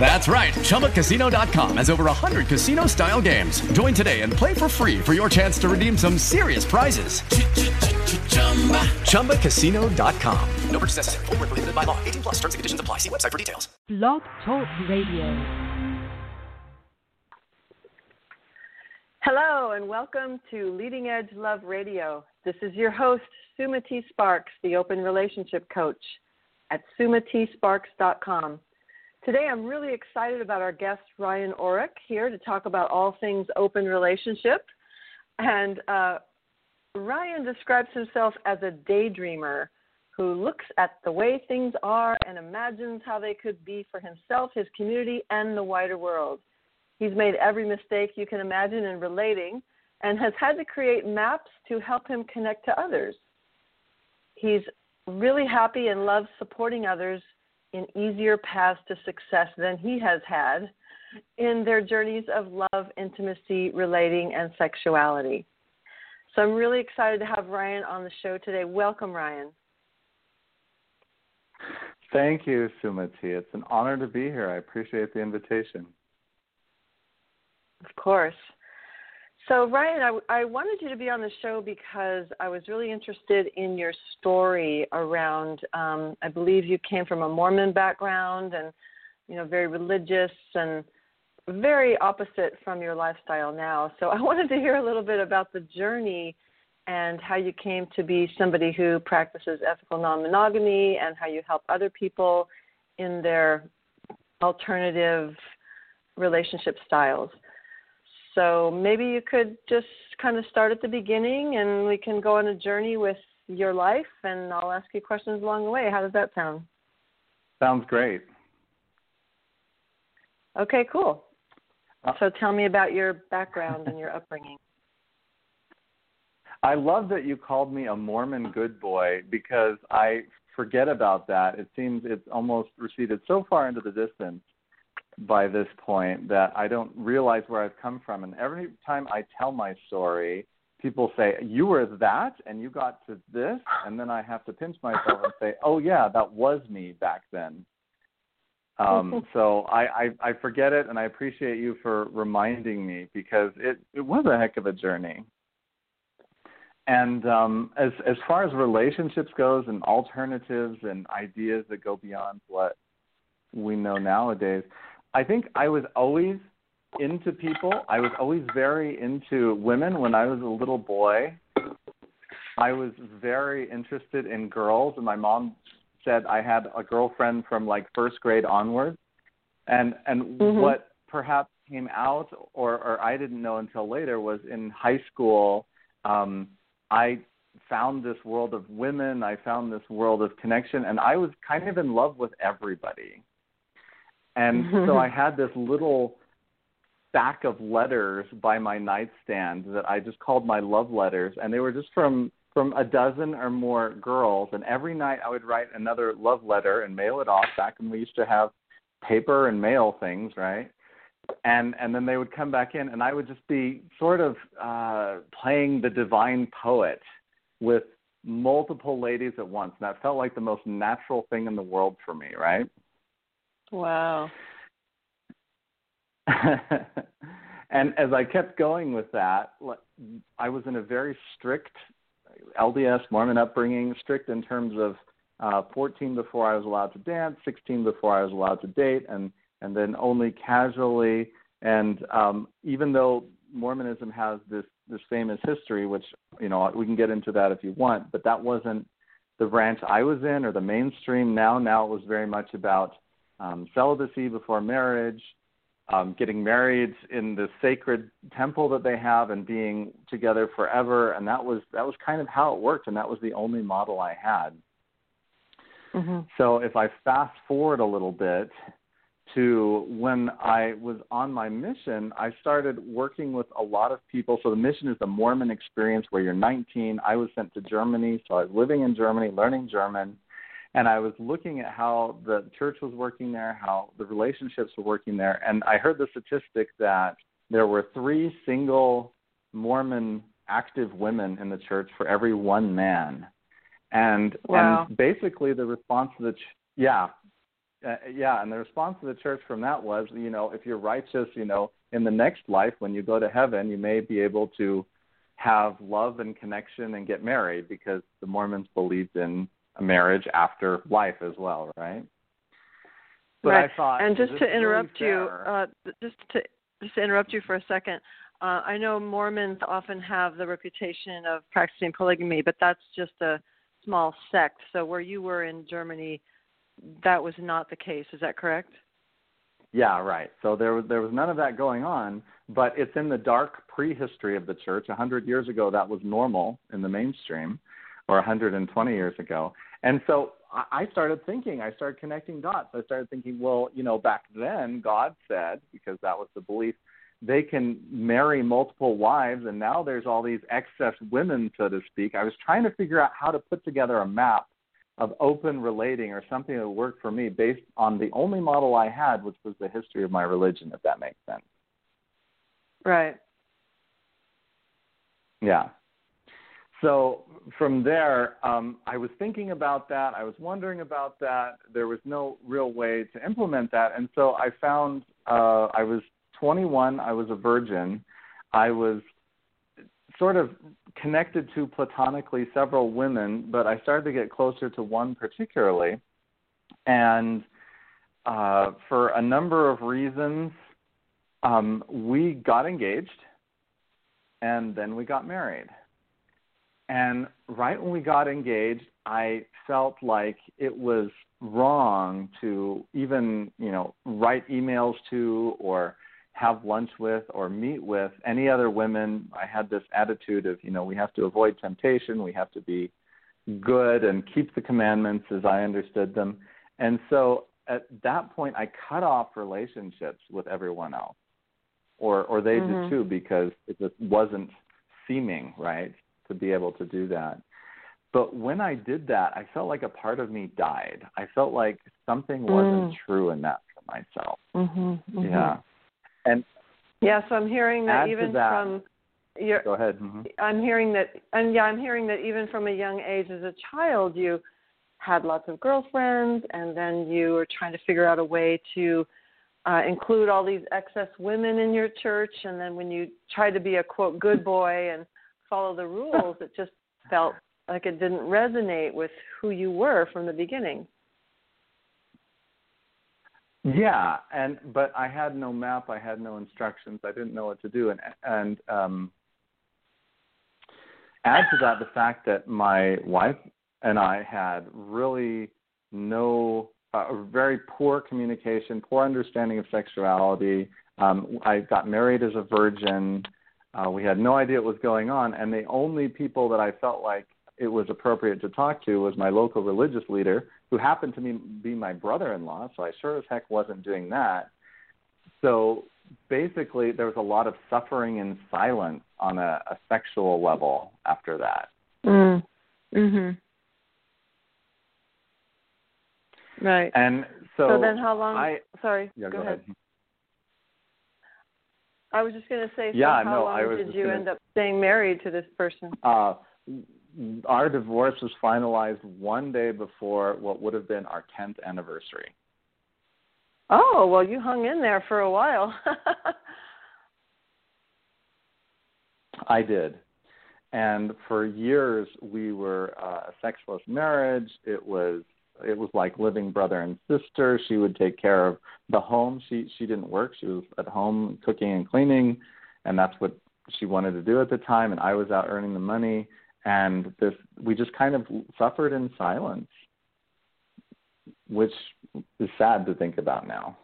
That's right. ChumbaCasino.com has over 100 casino style games. Join today and play for free for your chance to redeem some serious prizes. ChumbaCasino.com. No purchase necessary. Full prohibited by law. 18 plus terms and conditions apply. See website for details. Blog Talk Radio. Hello, and welcome to Leading Edge Love Radio. This is your host, Sumati Sparks, the Open Relationship Coach at sumatisparks.com. Today, I'm really excited about our guest, Ryan Orrock, here to talk about all things open relationship. And uh, Ryan describes himself as a daydreamer who looks at the way things are and imagines how they could be for himself, his community, and the wider world. He's made every mistake you can imagine in relating and has had to create maps to help him connect to others. He's really happy and loves supporting others in easier paths to success than he has had in their journeys of love, intimacy, relating, and sexuality. So I'm really excited to have Ryan on the show today. Welcome, Ryan. Thank you, Sumati. It's an honor to be here. I appreciate the invitation. Of course. So, Ryan, I, I, wanted you to be on the show because I was really interested in your story around. Um, I believe you came from a Mormon background and, you know, very religious and very opposite from your lifestyle now. So, I wanted to hear a little bit about the journey and how you came to be somebody who practices ethical non monogamy and how you help other people in their alternative relationship styles. So maybe you could just kind of start at the beginning and we can go on a journey with your life and I'll ask you questions along the way. How does that sound? Sounds great. Okay, cool. Uh, so tell me about your background and your upbringing. I love that you called me a Mormon good boy because I forget about that. It seems it's almost receded so far into the distance by this point that I don't realize where I've come from. And every time I tell my story, people say, You were that and you got to this. And then I have to pinch myself and say, Oh, yeah, that was me back then. Um, so I, I, I forget it and I appreciate you for reminding me because it, it was a heck of a journey. And um, as as far as relationships goes and alternatives and ideas that go beyond what we know nowadays, I think I was always into people. I was always very into women when I was a little boy. I was very interested in girls, and my mom said I had a girlfriend from like first grade onwards. And and mm-hmm. what perhaps came out, or or I didn't know until later, was in high school. Um, I found this world of women. I found this world of connection, and I was kind of in love with everybody. And so I had this little stack of letters by my nightstand that I just called my love letters, and they were just from from a dozen or more girls. And every night I would write another love letter and mail it off. Back when we used to have paper and mail things, right? And and then they would come back in, and I would just be sort of uh, playing the divine poet with multiple ladies at once. And that felt like the most natural thing in the world for me, right? Wow. and as I kept going with that, I was in a very strict LDS Mormon upbringing, strict in terms of uh, 14 before I was allowed to dance, 16 before I was allowed to date, and and then only casually. And um, even though Mormonism has this this famous history, which you know we can get into that if you want, but that wasn't the branch I was in or the mainstream. Now, now it was very much about um, celibacy before marriage, um, getting married in the sacred temple that they have, and being together forever. And that was that was kind of how it worked, and that was the only model I had. Mm-hmm. So if I fast forward a little bit to when I was on my mission, I started working with a lot of people. So the mission is the Mormon experience where you're 19. I was sent to Germany, so I was living in Germany, learning German and I was looking at how the church was working there, how the relationships were working there, and I heard the statistic that there were three single Mormon active women in the church for every one man, and wow. and basically the response to the ch- yeah. Uh, yeah, and the response to the church from that was, you know, if you're righteous, you know, in the next life when you go to heaven, you may be able to have love and connection and get married because the Mormons believed in marriage after life as well, right? But right. I thought, and just to interrupt really you, uh, just to just to interrupt you for a second, uh, I know Mormons often have the reputation of practicing polygamy, but that's just a small sect. So where you were in Germany, that was not the case. Is that correct? Yeah, right. So there was there was none of that going on, but it's in the dark prehistory of the church. A hundred years ago, that was normal in the mainstream, or 120 years ago. And so I started thinking, I started connecting dots. I started thinking, well, you know, back then God said, because that was the belief, they can marry multiple wives, and now there's all these excess women, so to speak. I was trying to figure out how to put together a map of open relating or something that would work for me based on the only model I had, which was the history of my religion, if that makes sense. Right. Yeah. So from there, um, I was thinking about that. I was wondering about that. There was no real way to implement that, and so I found uh, I was 21. I was a virgin. I was sort of connected to platonically several women, but I started to get closer to one particularly, and uh, for a number of reasons, um, we got engaged, and then we got married and right when we got engaged, I felt like it was wrong to even, you know, write emails to or have lunch with or meet with any other women. I had this attitude of, you know, we have to avoid temptation, we have to be good and keep the commandments as I understood them. And so at that point I cut off relationships with everyone else. Or or they mm-hmm. did too because it just wasn't seeming right to be able to do that. But when I did that, I felt like a part of me died. I felt like something wasn't mm. true in that for myself. Mm-hmm, mm-hmm. Yeah. And yeah, so I'm hearing that even that, from your Go ahead. Mm-hmm. I'm hearing that and yeah, I'm hearing that even from a young age as a child you had lots of girlfriends and then you were trying to figure out a way to uh, include all these excess women in your church and then when you tried to be a quote good boy and follow the rules. it just felt like it didn't resonate with who you were from the beginning. Yeah, and but I had no map, I had no instructions, I didn't know what to do, and and um, add to that the fact that my wife and I had really no, uh, very poor communication, poor understanding of sexuality. Um, I got married as a virgin. Uh, we had no idea what was going on, and the only people that I felt like it was appropriate to talk to was my local religious leader, who happened to be, my brother-in-law. So I sure as heck wasn't doing that. So basically, there was a lot of suffering in silence on a, a sexual level after that. Mm. Mhm. Right. And so, so then, how long? I, sorry. Yeah, go, go ahead. ahead. I was just going to say, so yeah, how no, long did you gonna, end up staying married to this person? Uh, our divorce was finalized one day before what would have been our 10th anniversary. Oh, well, you hung in there for a while. I did. And for years, we were uh, a sexless marriage. It was it was like living brother and sister. She would take care of the home. She she didn't work. She was at home cooking and cleaning, and that's what she wanted to do at the time. And I was out earning the money. And this we just kind of suffered in silence, which is sad to think about now.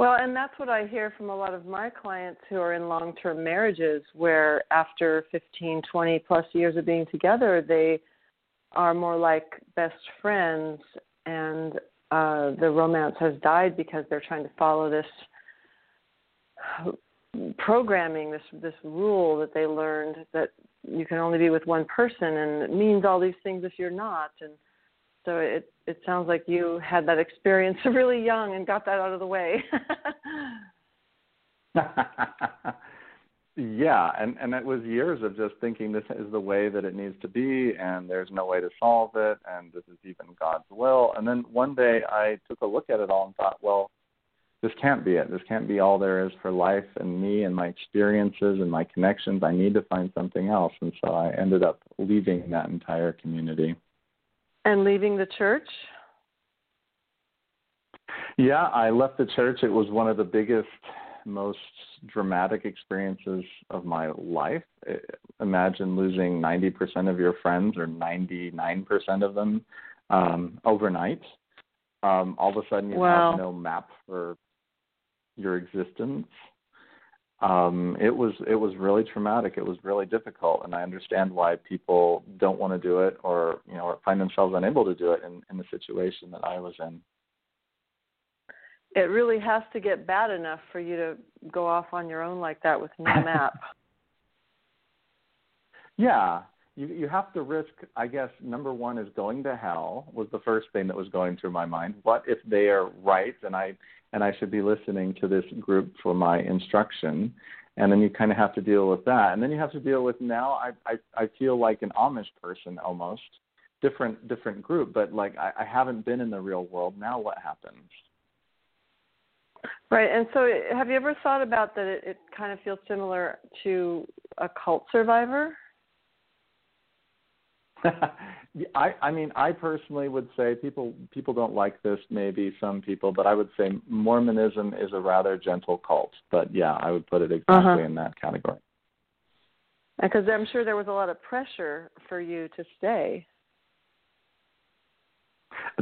Well, and that's what I hear from a lot of my clients who are in long term marriages where after 15, 20 plus years of being together, they are more like best friends and uh, the romance has died because they're trying to follow this programming, this this rule that they learned that you can only be with one person, and it means all these things if you're not. And So it it sounds like you had that experience really young and got that out of the way. yeah, and and it was years of just thinking this is the way that it needs to be, and there's no way to solve it, and this is even God's will. And then one day I took a look at it all and thought, well, this can't be it. This can't be all there is for life and me and my experiences and my connections. I need to find something else, and so I ended up leaving that entire community. And leaving the church? Yeah, I left the church. It was one of the biggest most dramatic experiences of my life. Imagine losing 90% of your friends or 99% of them um, overnight. Um, all of a sudden, you wow. have no map for your existence. Um, it was it was really traumatic. It was really difficult, and I understand why people don't want to do it or you know or find themselves unable to do it in, in the situation that I was in it really has to get bad enough for you to go off on your own like that with no map. yeah, you you have to risk. I guess number one is going to hell was the first thing that was going through my mind. What if they are right and I and I should be listening to this group for my instruction? And then you kind of have to deal with that, and then you have to deal with now. I I, I feel like an Amish person almost, different different group, but like I, I haven't been in the real world. Now what happens? Right, and so have you ever thought about that? It, it kind of feels similar to a cult survivor. I, I mean, I personally would say people people don't like this. Maybe some people, but I would say Mormonism is a rather gentle cult. But yeah, I would put it exactly uh-huh. in that category. Because I'm sure there was a lot of pressure for you to stay.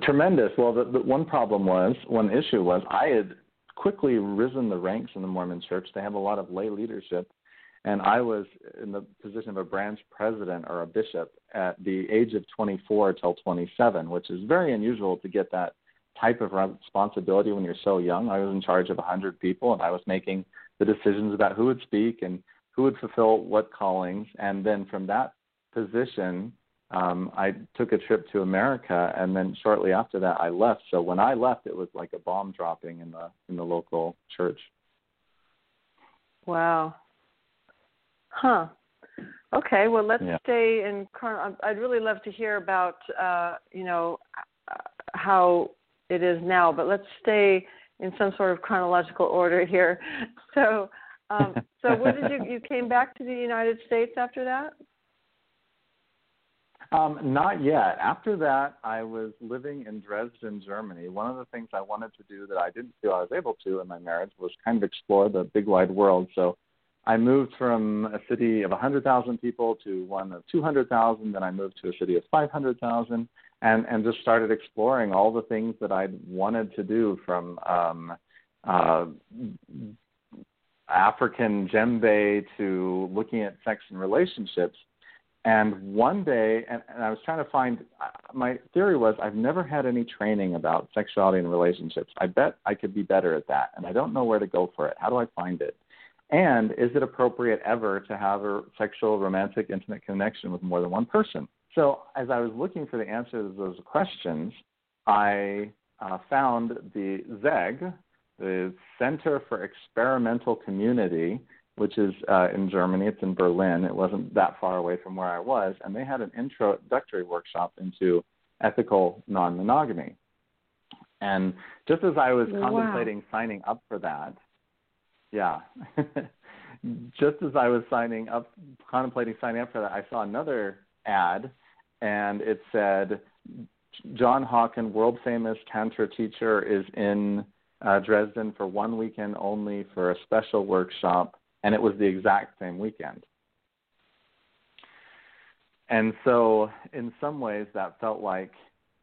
Tremendous. Well, the, the one problem was, one issue was, I had quickly risen the ranks in the Mormon church. They have a lot of lay leadership. And I was in the position of a branch president or a bishop at the age of 24 till 27, which is very unusual to get that type of responsibility when you're so young. I was in charge of 100 people and I was making the decisions about who would speak and who would fulfill what callings. And then from that position, um, I took a trip to America, and then shortly after that, I left. So when I left, it was like a bomb dropping in the in the local church. Wow. Huh. Okay. Well, let's yeah. stay in. I'd really love to hear about uh, you know how it is now, but let's stay in some sort of chronological order here. So, um, so when did you you came back to the United States after that? Um, not yet. After that, I was living in Dresden, Germany. One of the things I wanted to do that I didn't feel I was able to in my marriage was kind of explore the big wide world. So I moved from a city of 100,000 people to one of 200,000. Then I moved to a city of 500,000 and, and just started exploring all the things that I'd wanted to do from um, uh, African djembe to looking at sex and relationships and one day, and, and I was trying to find, my theory was I've never had any training about sexuality and relationships. I bet I could be better at that, and I don't know where to go for it. How do I find it? And is it appropriate ever to have a sexual, romantic, intimate connection with more than one person? So, as I was looking for the answers to those questions, I uh, found the ZEGG, the Center for Experimental Community, which is uh, in Germany. It's in Berlin. It wasn't that far away from where I was, and they had an introductory workshop into ethical non-monogamy. And just as I was wow. contemplating signing up for that, yeah, just as I was signing up, contemplating signing up for that, I saw another ad, and it said, "John Hawken, world famous tantra teacher, is in." Uh, Dresden for one weekend only for a special workshop and it was the exact same weekend. And so, in some ways, that felt like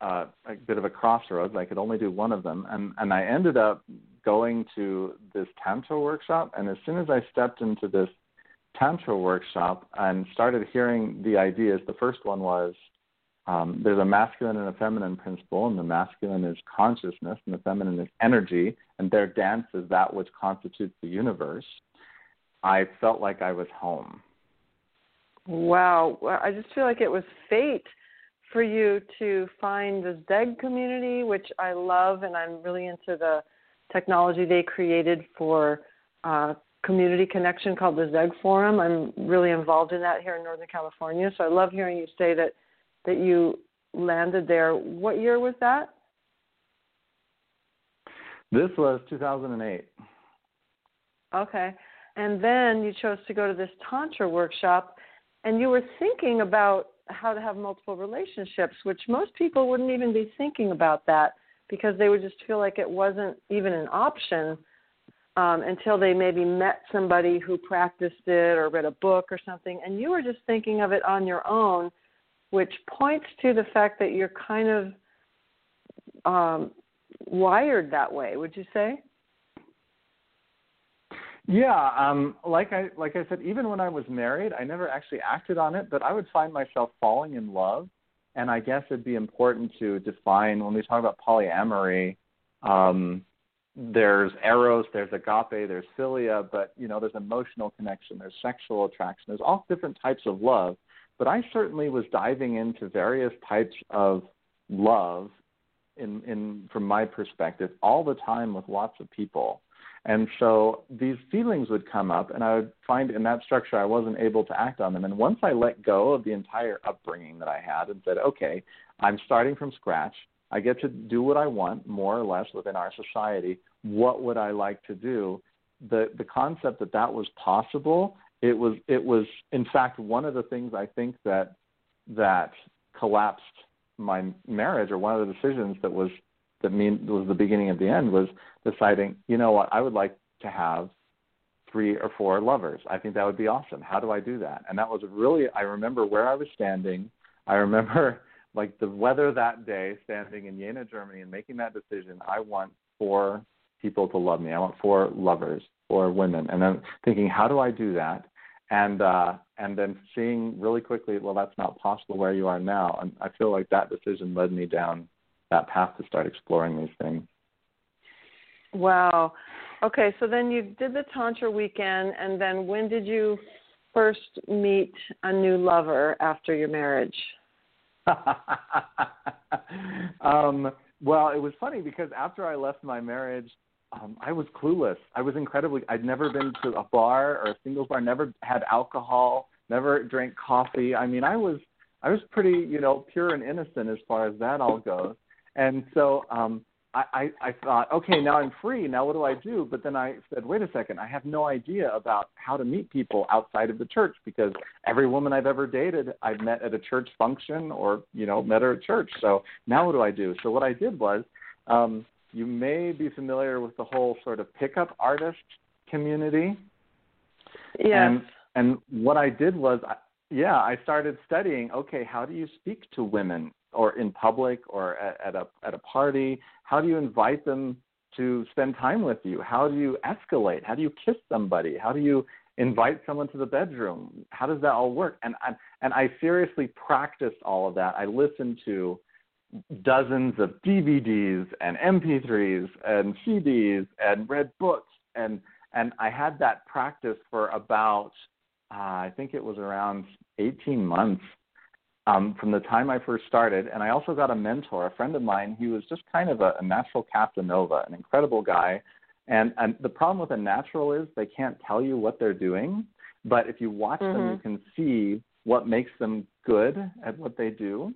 uh, a bit of a crossroads. I could only do one of them, and and I ended up going to this tantra workshop. And as soon as I stepped into this tantra workshop and started hearing the ideas, the first one was um, there's a masculine and a feminine principle, and the masculine is consciousness, and the feminine is energy, and their dance is that which constitutes the universe. I felt like I was home. Wow. I just feel like it was fate for you to find the ZEGG community, which I love, and I'm really into the technology they created for uh, community connection called the ZEGG Forum. I'm really involved in that here in Northern California, so I love hearing you say that that you landed there. What year was that? This was 2008. Okay. And then you chose to go to this Tantra workshop, and you were thinking about how to have multiple relationships, which most people wouldn't even be thinking about that because they would just feel like it wasn't even an option um, until they maybe met somebody who practiced it or read a book or something. And you were just thinking of it on your own, which points to the fact that you're kind of um, wired that way. Would you say? Yeah, um, like I like I said, even when I was married, I never actually acted on it, but I would find myself falling in love, and I guess it'd be important to define when we talk about polyamory. Um, there's eros, there's agape, there's philia, but you know, there's emotional connection, there's sexual attraction, there's all different types of love. But I certainly was diving into various types of love in in from my perspective all the time with lots of people and so these feelings would come up, and I would find in that structure I wasn't able to act on them. And once I let go of the entire upbringing that I had and said, okay, I'm starting from scratch, I get to do what I want, more or less, within our society. What would I like to do? The the concept that that was possible, it was it was in fact one of the things I think that that collapsed my marriage, or one of the decisions that was that mean was the beginning of the end was deciding, you know what, I would like to have three or four lovers. I think that would be awesome. How do I do that? And that was really I remember where I was standing. I remember like the weather that day standing in Jena, Germany and making that decision. I want four people to love me. I want four lovers, four women. And then thinking, how do I do that? And uh and then seeing really quickly, well that's not possible where you are now. And I feel like that decision led me down that path to start exploring these things. Wow. Okay, so then you did the Tantra weekend, and then when did you first meet a new lover after your marriage? um, well, it was funny because after I left my marriage, um, I was clueless. I was incredibly. I'd never been to a bar or a singles bar. Never had alcohol. Never drank coffee. I mean, I was I was pretty, you know, pure and innocent as far as that all goes. And so um, I, I, I thought, okay, now I'm free. Now what do I do? But then I said, wait a second, I have no idea about how to meet people outside of the church because every woman I've ever dated, I've met at a church function or you know met her at church. So now what do I do? So what I did was, um, you may be familiar with the whole sort of pickup artist community. Yes. And and what I did was, yeah, I started studying. Okay, how do you speak to women or in public or at, at a at a party? How do you invite them to spend time with you? How do you escalate? How do you kiss somebody? How do you invite someone to the bedroom? How does that all work? And I, and I seriously practiced all of that. I listened to dozens of DVDs and MP3s and CDs and read books and and I had that practice for about uh, I think it was around 18 months um, from the time I first started. And I also got a mentor, a friend of mine. He was just kind of a, a natural Casanova, an incredible guy. And, and the problem with a natural is they can't tell you what they're doing. But if you watch mm-hmm. them, you can see what makes them good at what they do.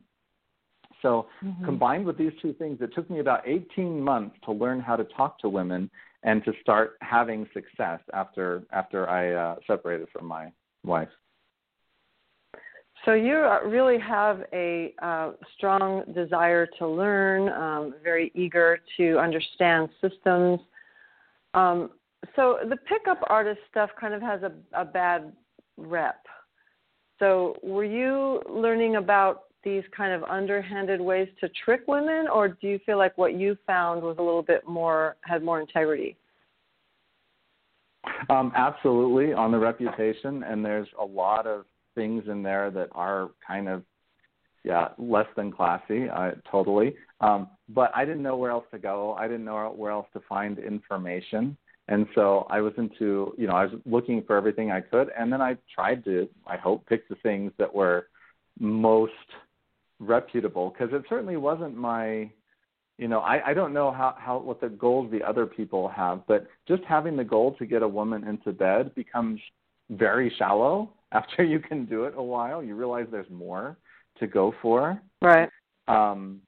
So, mm-hmm. combined with these two things, it took me about 18 months to learn how to talk to women and to start having success after after I uh, separated from my wife. So you really have a uh, strong desire to learn, um, very eager to understand systems. Um, so the pickup artist stuff kind of has a, a bad rep. So were you learning about these kind of underhanded ways to trick women, or do you feel like what you found was a little bit more had more integrity? Um, absolutely on the reputation, and there's a lot of things in there that are kind of yeah less than classy uh, totally. Um, but i didn't know where else to go. I didn't know where else to find information. And so i was into you know i was looking for everything i could and then i tried to i hope pick the things that were most reputable because it certainly wasn't my you know i i don't know how how what the goals the other people have but just having the goal to get a woman into bed becomes very shallow after you can do it a while. You realize there's more to go for. Right. Um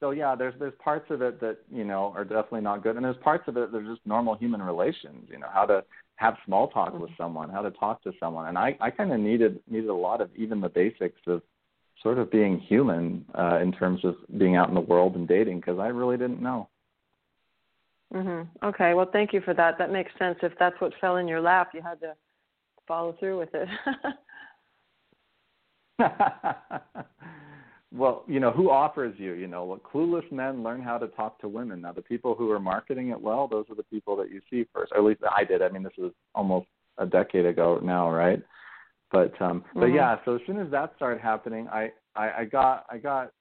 so yeah there's there's parts of it that you know are definitely not good and there's parts of it that are just normal human relations you know how to have small talk with mm-hmm. someone how to talk to someone and i i kind of needed needed a lot of even the basics of sort of being human uh, in terms of being out in the world and dating because I really didn't know. Mhm. Okay. Well, thank you for that. That makes sense. If that's what fell in your lap, you had to follow through with it. well, you know, who offers you? You know, what clueless men learn how to talk to women. Now, the people who are marketing it well, those are the people that you see first. Or at least I did. I mean, this was almost a decade ago now, right? But um mm-hmm. but yeah, so as soon as that started happening, I, I I got I got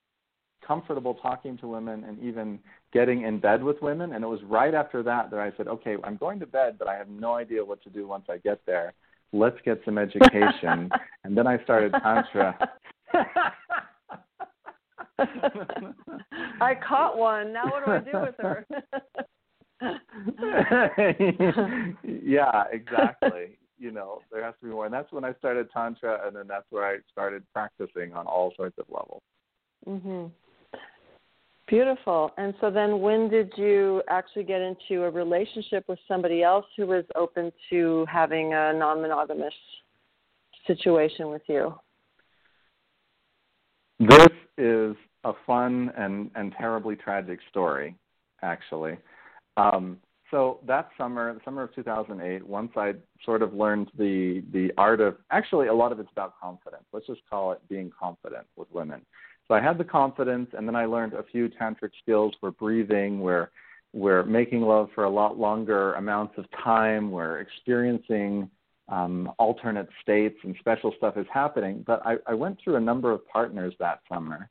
comfortable talking to women and even getting in bed with women and it was right after that that I said, "Okay, I'm going to bed, but I have no idea what to do once I get there. Let's get some education." and then I started tantra. I caught one. Now what do I do with her? yeah, exactly you know, there has to be more. And that's when I started Tantra, and then that's where I started practicing on all sorts of levels. Mhm. Beautiful. And so then when did you actually get into a relationship with somebody else who was open to having a non monogamous situation with you? This is a fun and, and terribly tragic story, actually. Um, so that summer, the summer of 2008, once I sort of learned the the art of actually a lot of it's about confidence. Let's just call it being confident with women. So I had the confidence, and then I learned a few tantric skills where breathing, where we're making love for a lot longer amounts of time, We're experiencing um, alternate states and special stuff is happening. But I, I went through a number of partners that summer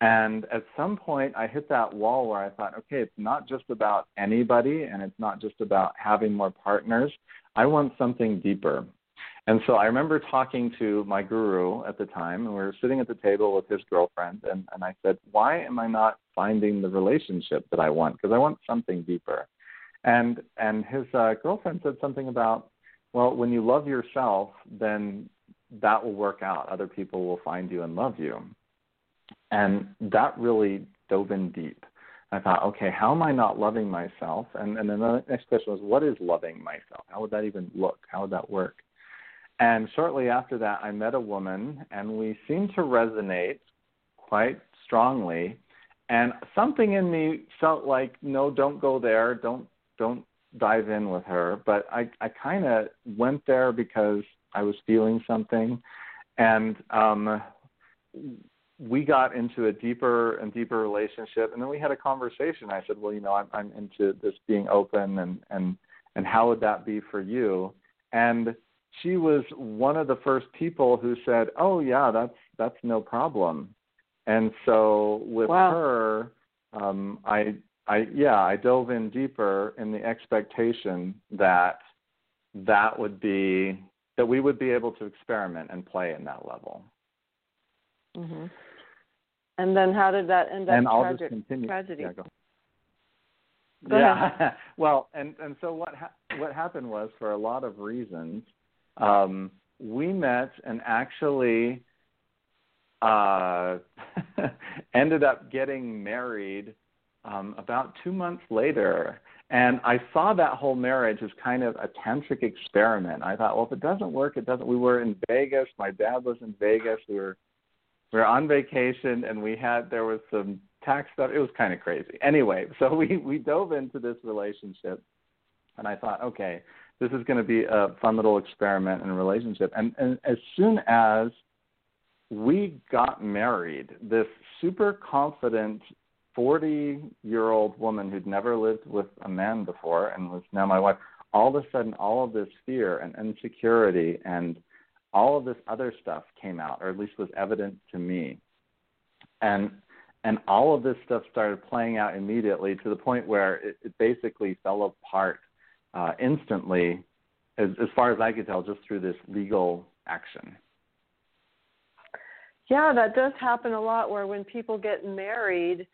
and at some point, I hit that wall where I thought, okay, it's not just about anybody and it's not just about having more partners. I want something deeper. And so I remember talking to my guru at the time, and we were sitting at the table with his girlfriend, and, and I said, Why am I not finding the relationship that I want? Because I want something deeper. And and his uh, girlfriend said something about, well, when you love yourself, then that will work out. Other people will find you and love you. And that really dove in deep. I thought, okay, how am I not loving myself? And, and then the next question was, what is loving myself? How would that even look? How would that work? And shortly after that, I met a woman, and we seemed to resonate quite strongly. And something in me felt like, no, don't go there. Don't don't dive in with her. But I I kind of went there because I was feeling something, and um, we got into a deeper and deeper relationship and then we had a conversation. I said well you know i'm i'm into this being open and and and how would that be for you? And she was one of the first people who said oh yeah that's that's no problem. And so with wow. her um i i yeah i dove in deeper in the expectation that that would be that we would be able to experiment and play in that level. Mhm and then how did that end up and I'll tragic, just continue. tragedy? Yeah, go. Yeah. well, and and so what ha- what happened was for a lot of reasons, um, we met and actually uh, ended up getting married um, about two months later. And I saw that whole marriage as kind of a tantric experiment. I thought, well, if it doesn't work, it doesn't. We were in Vegas. My dad was in Vegas. We were we were on vacation and we had there was some tax stuff. It was kind of crazy. Anyway, so we we dove into this relationship, and I thought, okay, this is going to be a fun little experiment in a relationship. And and as soon as we got married, this super confident 40 year old woman who'd never lived with a man before and was now my wife, all of a sudden, all of this fear and insecurity and all of this other stuff came out, or at least was evident to me. And and all of this stuff started playing out immediately to the point where it, it basically fell apart uh, instantly, as, as far as I could tell, just through this legal action. Yeah, that does happen a lot where when people get married,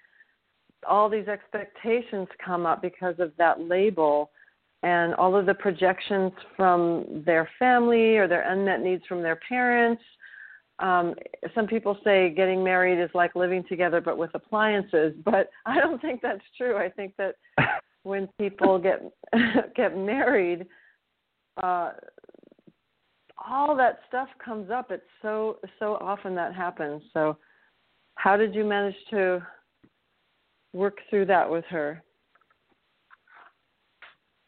all these expectations come up because of that label and all of the projections from their family or their unmet needs from their parents. Um, some people say getting married is like living together but with appliances, but I don't think that's true. I think that when people get get married, uh, all that stuff comes up. It's so so often that happens. So, how did you manage to work through that with her?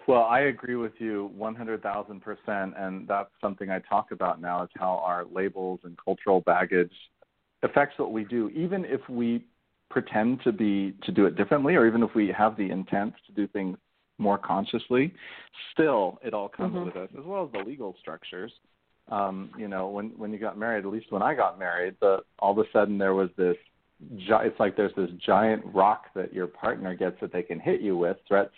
Well, I agree with you 100,000%. And that's something I talk about now is how our labels and cultural baggage affects what we do, even if we pretend to be to do it differently or even if we have the intent to do things more consciously still it all comes mm-hmm. with us as well as the legal structures um you know when when you got married at least when i got married the all of a sudden there was this it's like there's this giant rock that your partner gets that they can hit you with threats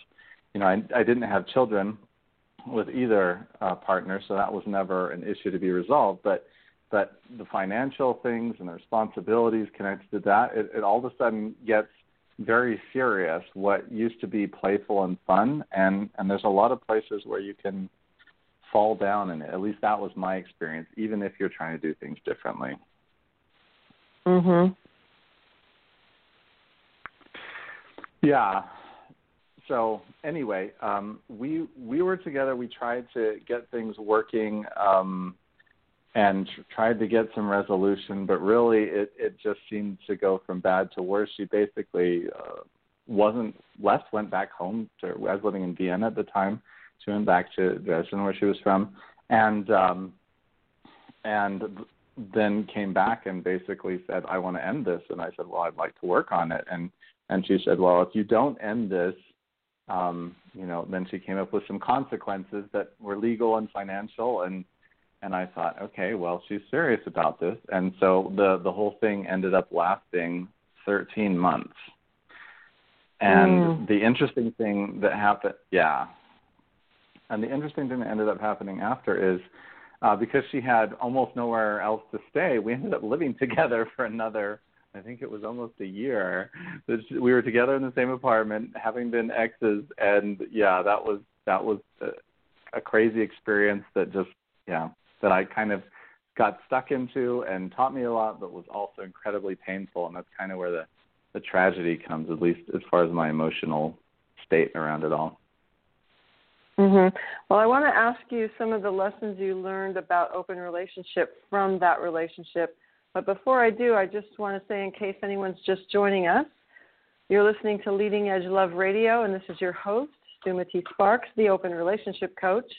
you know i i didn't have children with either uh, partner so that was never an issue to be resolved but but the financial things and the responsibilities connected to that it, it all of a sudden gets very serious what used to be playful and fun and and there's a lot of places where you can fall down in it at least that was my experience even if you're trying to do things differently. Mhm yeah so anyway um we we were together we tried to get things working um and tried to get some resolution, but really it it just seemed to go from bad to worse. She basically uh, wasn't left, went back home to. I was living in Vienna at the time. She went back to Dresden, where she was from, and um, and then came back and basically said, "I want to end this." And I said, "Well, I'd like to work on it." And and she said, "Well, if you don't end this." Um, you know, then she came up with some consequences that were legal and financial, and and I thought, okay, well, she's serious about this, and so the the whole thing ended up lasting 13 months. And mm. the interesting thing that happened, yeah, and the interesting thing that ended up happening after is uh, because she had almost nowhere else to stay, we ended up living together for another. I think it was almost a year that we were together in the same apartment, having been exes, and yeah, that was that was a, a crazy experience that just yeah that I kind of got stuck into and taught me a lot, but was also incredibly painful. And that's kind of where the the tragedy comes, at least as far as my emotional state around it all. Mhm. Well, I want to ask you some of the lessons you learned about open relationship from that relationship. But before I do, I just want to say, in case anyone's just joining us, you're listening to Leading Edge Love Radio, and this is your host, Sumati Sparks, the Open Relationship Coach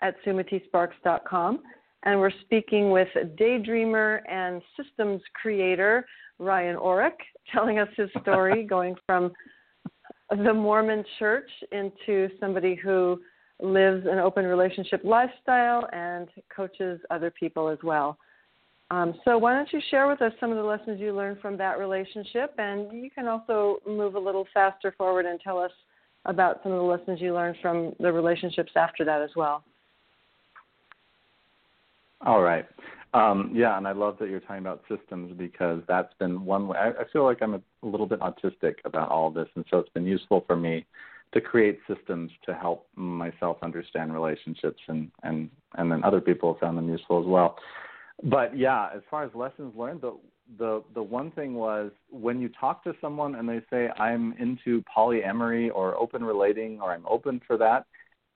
at sumatisparks.com and we're speaking with daydreamer and systems creator Ryan Orrock, telling us his story going from the Mormon church into somebody who lives an open relationship lifestyle and coaches other people as well. Um, so, why don't you share with us some of the lessons you learned from that relationship? And you can also move a little faster forward and tell us about some of the lessons you learned from the relationships after that as well. All right. Um, yeah, and I love that you're talking about systems because that's been one way. I, I feel like I'm a, a little bit autistic about all this, and so it's been useful for me to create systems to help myself understand relationships, and and and then other people have found them useful as well. But yeah, as far as lessons learned, the the the one thing was when you talk to someone and they say I'm into polyamory or open relating or I'm open for that,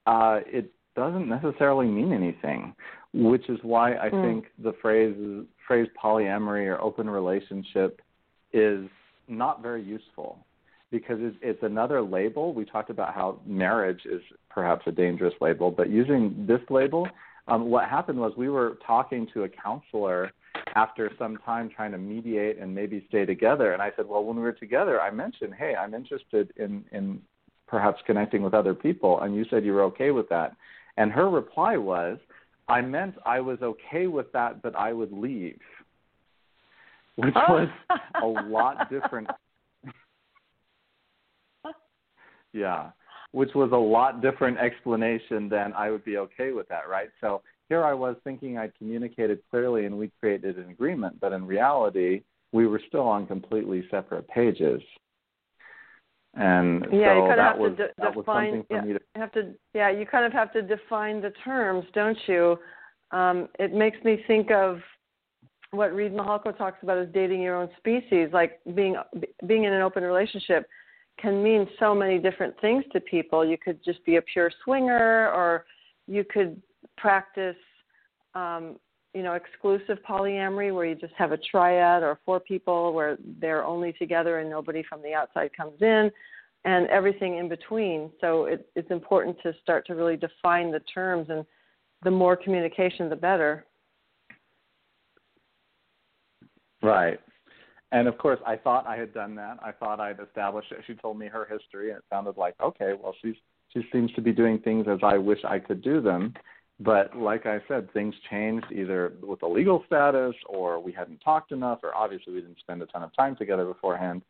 uh, it doesn't necessarily mean anything which is why I mm. think the phrase phrase polyamory or open relationship is not very useful because it's, it's another label. We talked about how marriage is perhaps a dangerous label, but using this label, um, what happened was we were talking to a counselor after some time trying to mediate and maybe stay together, and I said, well, when we were together, I mentioned, hey, I'm interested in in perhaps connecting with other people, and you said you were okay with that, and her reply was I meant I was okay with that, but I would leave, which was a lot different. yeah, which was a lot different explanation than I would be okay with that, right? So here I was thinking I'd communicated clearly and we created an agreement, but in reality, we were still on completely separate pages. And yeah, so you kind that of was have to de- that was define. something for yeah, me to you have to. Yeah, you kind of have to define the terms, don't you? Um, it makes me think of what Reid Mihalko talks about as dating your own species. Like being being in an open relationship can mean so many different things to people. You could just be a pure swinger, or you could practice, um, you know, exclusive polyamory where you just have a triad or four people where they're only together and nobody from the outside comes in, and everything in between. So it, it's important to start to really define the terms, and the more communication, the better. Right. And of course, I thought I had done that. I thought I'd established it. She told me her history, and it sounded like okay. Well, she's she seems to be doing things as I wish I could do them. But like I said, things changed either with the legal status, or we hadn't talked enough, or obviously we didn't spend a ton of time together beforehand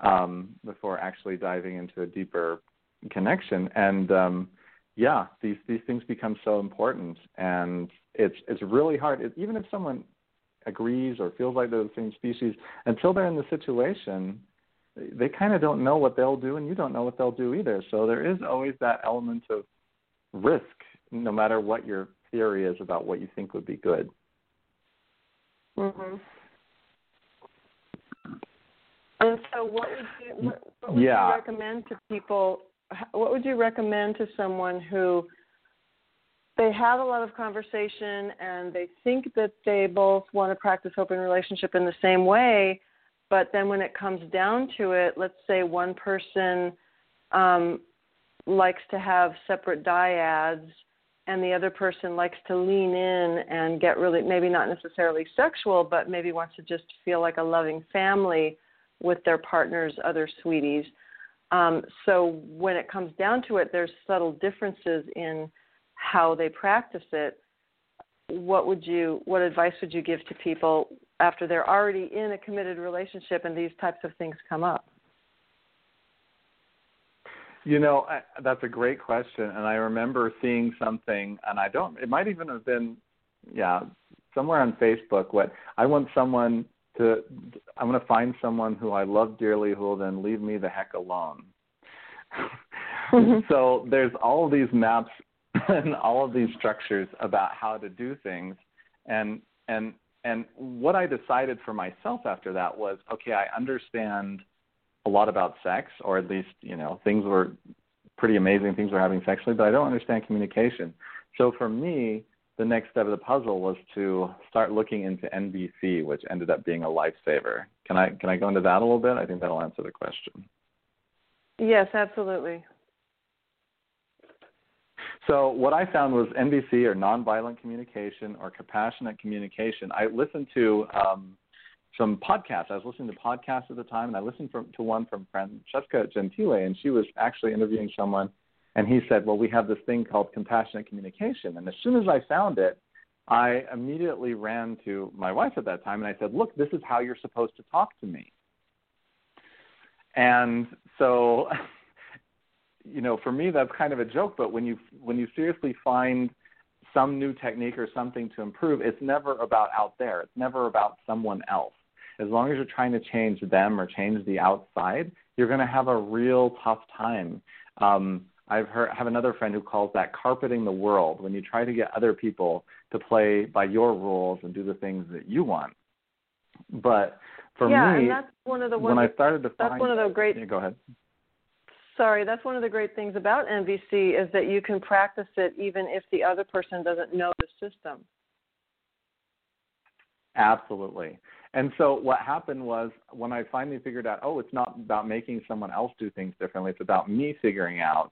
um, before actually diving into a deeper connection. And um, yeah, these these things become so important, and it's it's really hard. It, even if someone agrees or feels like they're the same species, until they're in the situation, they kind of don't know what they'll do, and you don't know what they'll do either. So there is always that element of risk, no matter what your theory is about what you think would be good. Mm-hmm. And so, what would you what, what would Yeah. you recommend to people? What would you recommend to someone who they have a lot of conversation and they think that they both want to practice open relationship in the same way, but then when it comes down to it, let's say one person um, likes to have separate dyads and the other person likes to lean in and get really maybe not necessarily sexual but maybe wants to just feel like a loving family with their partner's other sweeties. Um, so when it comes down to it there's subtle differences in how they practice it what would you what advice would you give to people after they're already in a committed relationship and these types of things come up You know, I, that's a great question, and I remember seeing something, and I don't. It might even have been, yeah, somewhere on Facebook. What I want someone to, I'm going to find someone who I love dearly who will then leave me the heck alone. Mm-hmm. so there's all these maps and all of these structures about how to do things, and and and what I decided for myself after that was, okay, I understand a lot about sex, or at least you know things were pretty amazing things were happening sexually, but I don't understand communication. So for me, the next step of the puzzle was to start looking into NVC, which ended up being a lifesaver. Can I can I go into that a little bit? I think that'll answer the question. yes absolutely So what I found was NVC or nonviolent communication or compassionate communication. I listened to um, some podcasts. I was listening to podcasts at the time, and I listened from, to one from Francesca Gentile, and she was actually interviewing someone, and he said, "Well, we have this thing called compassionate communication." And as soon as I found it, I immediately ran to my wife at that time, and I said, "Look, this is how you're supposed to talk to me." And so, you know, for me, that's kind of a joke. But when you when you seriously find some new technique or something to improve, it's never about out there. It's never about someone else. As long as you're trying to change them or change the outside, you're going to have a real tough time. Um, I've heard have another friend who calls that carpeting the world. When you try to get other people to play by your rules and do the things that you want. But for yeah, me, and that's one of the when I started to that's find one of the great yeah, go ahead. Sorry, that's one of the great things about NVC is that you can practice it even if the other person doesn't know the system. Absolutely. And so what happened was when I finally figured out, oh, it's not about making someone else do things differently, it's about me figuring out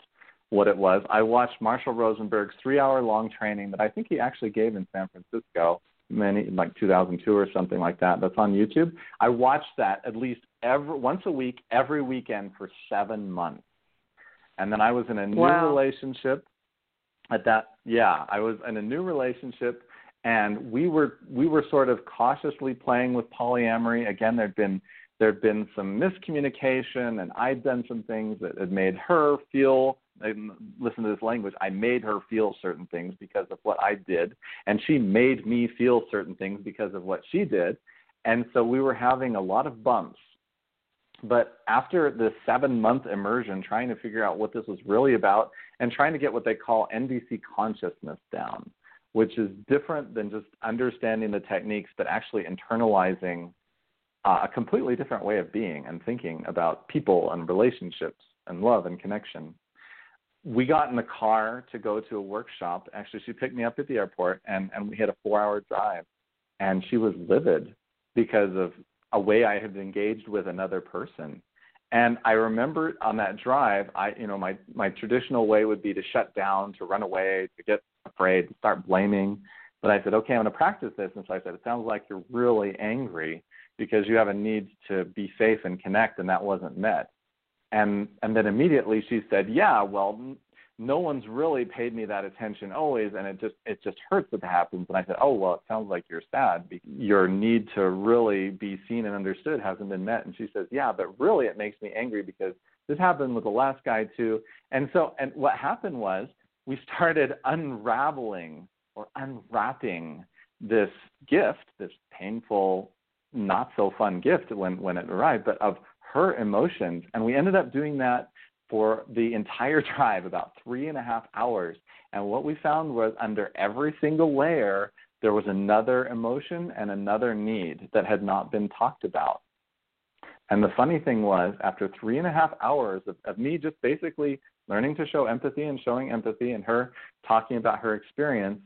what it was. I watched Marshall Rosenberg's three hour long training that I think he actually gave in San Francisco many like 2002 or something like that that's on YouTube. I watched that at least every once a week every weekend for 7 months. And then I was in a new Wow. relationship at that yeah, I was in a new relationship and we were we were sort of cautiously playing with polyamory. Again, there'd been there'd been some miscommunication, and I'd done some things that had made her feel listen to this language. I made her feel certain things because of what I did, and she made me feel certain things because of what she did. And so we were having a lot of bumps. But after the seven month immersion, trying to figure out what this was really about and trying to get what they call NVC consciousness down, which is different than just understanding the techniques, but actually internalizing uh, a completely different way of being and thinking about people and relationships and love and connection. We got in the car to go to a workshop. Actually, she picked me up at the airport, and, and we had a four hour drive. And she was livid because of a way I had engaged with another person. And I remember on that drive, I you know my my traditional way would be to shut down, to run away, to get afraid, to start blaming. But I said, okay, I'm going to practice this. And so I said, it sounds like you're really angry because you have a need to be safe and connect, and that wasn't met. And and then immediately she said, yeah, well, no one's really paid me that attention always, and it just it just hurts that happens. And I said, oh well, it sounds like you're sad. Your need to really be seen and understood hasn't been met. And she says, yeah, but really it makes me angry because this happened with the last guy too. And so and what happened was we started unraveling or unwrapping this gift, this painful not so fun gift when when it arrived, but of her emotions. And we ended up doing that for the entire drive, about three and a half hours. And what we found was under every single layer, there was another emotion and another need that had not been talked about. And the funny thing was, after three and a half hours of, of me just basically learning to show empathy and showing empathy and her talking about her experience,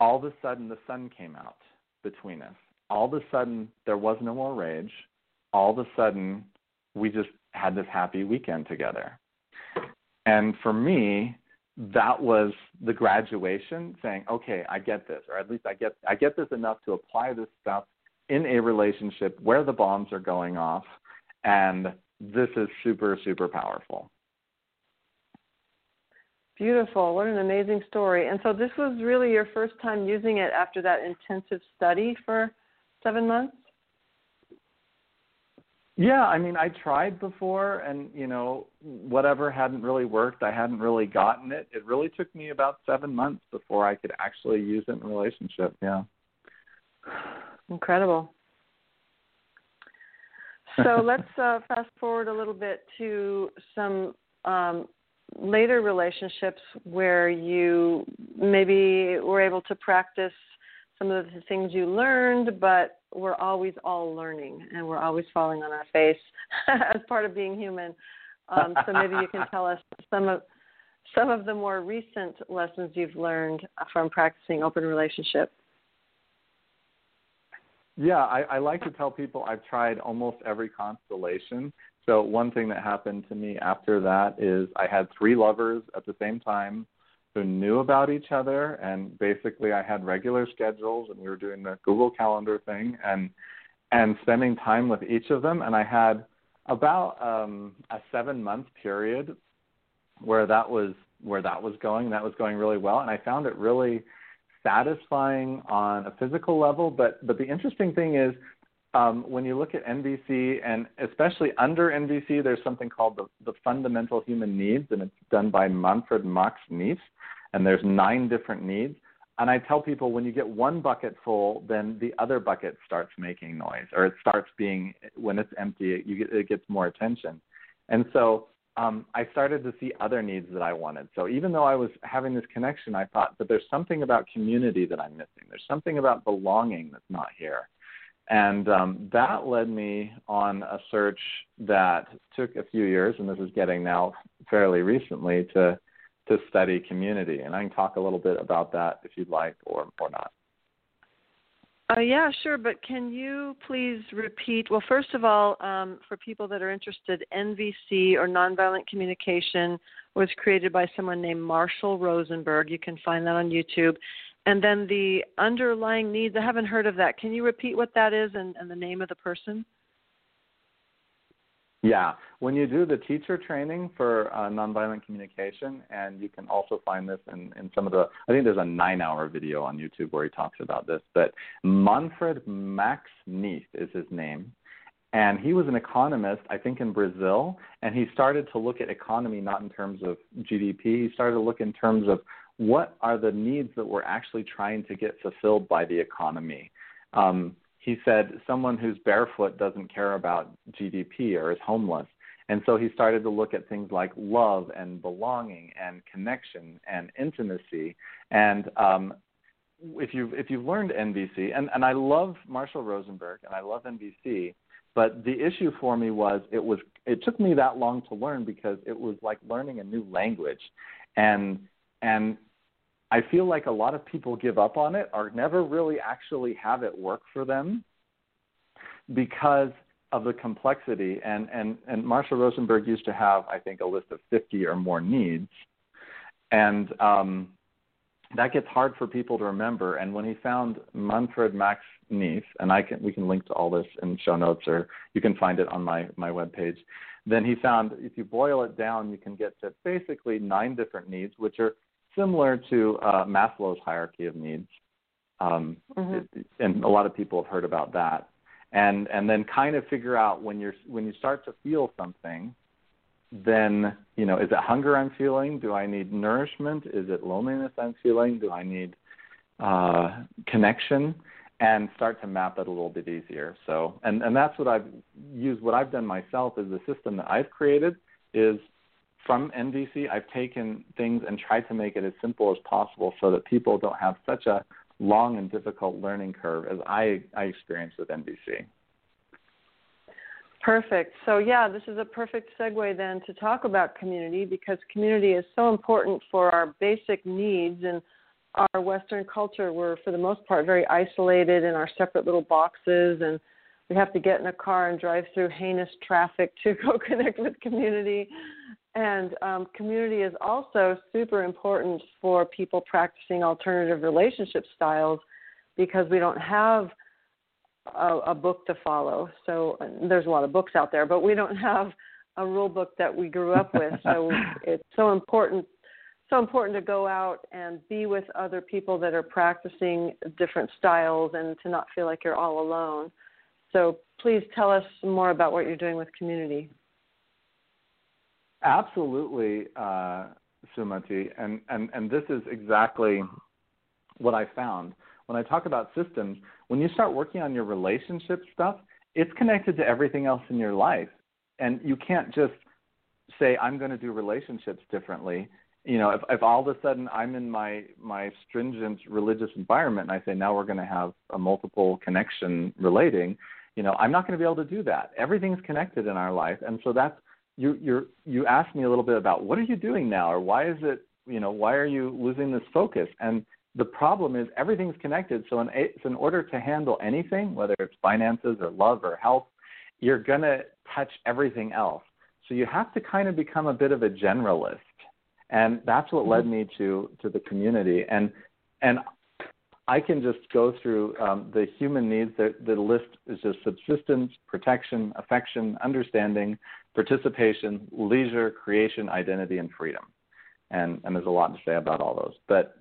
all of a sudden the sun came out between us all of a sudden there was no more rage. All of a sudden we just had this happy weekend together. And for me, that was the graduation saying, okay, I get this, or at least I get I get this enough to apply this stuff in a relationship where the bombs are going off and this is super super powerful. Beautiful. What an amazing story. And so this was really your first time using it after that intensive study for seven months? Yeah, I mean, I tried before, and you know, whatever hadn't really worked, I hadn't really gotten it. It really took me about seven months before I could actually use it in a relationship. Yeah. Incredible. So let's uh, fast forward a little bit to some um, later relationships where you maybe were able to practice some of the things you learned, but we're always all learning and we're always falling on our face as part of being human. Um, so maybe you can tell us some of some of the more recent lessons you've learned from practicing open relationship. Yeah, I, I like to tell people I've tried almost every constellation. So one thing that happened to me after that is I had three lovers at the same time who knew about each other and basically I had regular schedules and we were doing the Google Calendar thing and and spending time with each of them. And I had about um a 7 month period where that was where that was going that was going really well. And I found it really satisfying on a physical level. But but the interesting thing is um, when you look at NVC and especially under NVC, there's something called the, the fundamental human needs, and it's done by Manfred Max Neef and there's nine different needs. And I tell people when you get one bucket full, then the other bucket starts making noise, or it starts being when it's empty, it, get, it gets more attention. And so um, I started to see other needs that I wanted. So even though I was having this connection, I thought, but there's something about community that I'm missing. There's something about belonging that's not here. And um, that led me on a search that took a few years, and this is getting now fairly recently to to study community. And I can talk a little bit about that if you'd like or, or not. Uh, yeah, sure. But can you please repeat? Well, first of all, um, for people that are interested, NVC or Nonviolent Communication was created by someone named Marshall Rosenberg. You can find that on YouTube. And then the underlying needs, I haven't heard of that. Can you repeat what that is and, and the name of the person? Yeah, when you do the teacher training for uh, nonviolent communication, and you can also find this in, in some of the, I think there's a nine hour video on YouTube where he talks about this, but Manfred Max Neef is his name. and he was an economist, I think, in Brazil, and he started to look at economy not in terms of GDP. He started to look in terms of what are the needs that we're actually trying to get fulfilled by the economy. Um, he said someone who's barefoot doesn't care about GDP or is homeless. And so he started to look at things like love and belonging and connection and intimacy. And um, if you've if you've learned NVC, and, and I love Marshall Rosenberg and I love NVC, but the issue for me was it was it took me that long to learn because it was like learning a new language, and and I feel like a lot of people give up on it or never really actually have it work for them because of the complexity. And, and, and Marshall Rosenberg used to have, I think, a list of 50 or more needs. And um, that gets hard for people to remember. And when he found Manfred Max Neef, and I can, we can link to all this in show notes or you can find it on my, my webpage, then he found if you boil it down, you can get to basically nine different needs, which are similar to uh, Maslow's hierarchy of needs. Um, mm-hmm. it, and a lot of people have heard about that. And and then kind of figure out when you're when you start to feel something, then you know is it hunger I'm feeling? Do I need nourishment? Is it loneliness I'm feeling? Do I need uh, connection? And start to map it a little bit easier. So and and that's what I've used. What I've done myself is the system that I've created is from NVC, I've taken things and tried to make it as simple as possible so that people don't have such a long and difficult learning curve as I, I experienced with NVC. Perfect. So, yeah, this is a perfect segue then to talk about community because community is so important for our basic needs. And our Western culture, we're for the most part very isolated in our separate little boxes, and we have to get in a car and drive through heinous traffic to go connect with community. And um, community is also super important for people practicing alternative relationship styles because we don't have a, a book to follow. So there's a lot of books out there, but we don't have a rule book that we grew up with. So it's so important so important to go out and be with other people that are practicing different styles and to not feel like you're all alone. So please tell us more about what you're doing with community. Absolutely, uh, Sumati, and, and and this is exactly what I found when I talk about systems. When you start working on your relationship stuff, it's connected to everything else in your life, and you can't just say I'm going to do relationships differently. You know, if, if all of a sudden I'm in my my stringent religious environment and I say now we're going to have a multiple connection relating, you know, I'm not going to be able to do that. Everything's connected in our life, and so that's you you you asked me a little bit about what are you doing now or why is it you know why are you losing this focus? And the problem is everything's connected. So in, so in order to handle anything whether it's finances or love or health you're going to touch everything else. So you have to kind of become a bit of a generalist. And that's what led mm-hmm. me to to the community. And and I can just go through um, the human needs. The, the list is just subsistence, protection, affection, understanding, participation, leisure, creation, identity, and freedom. And, and there's a lot to say about all those. But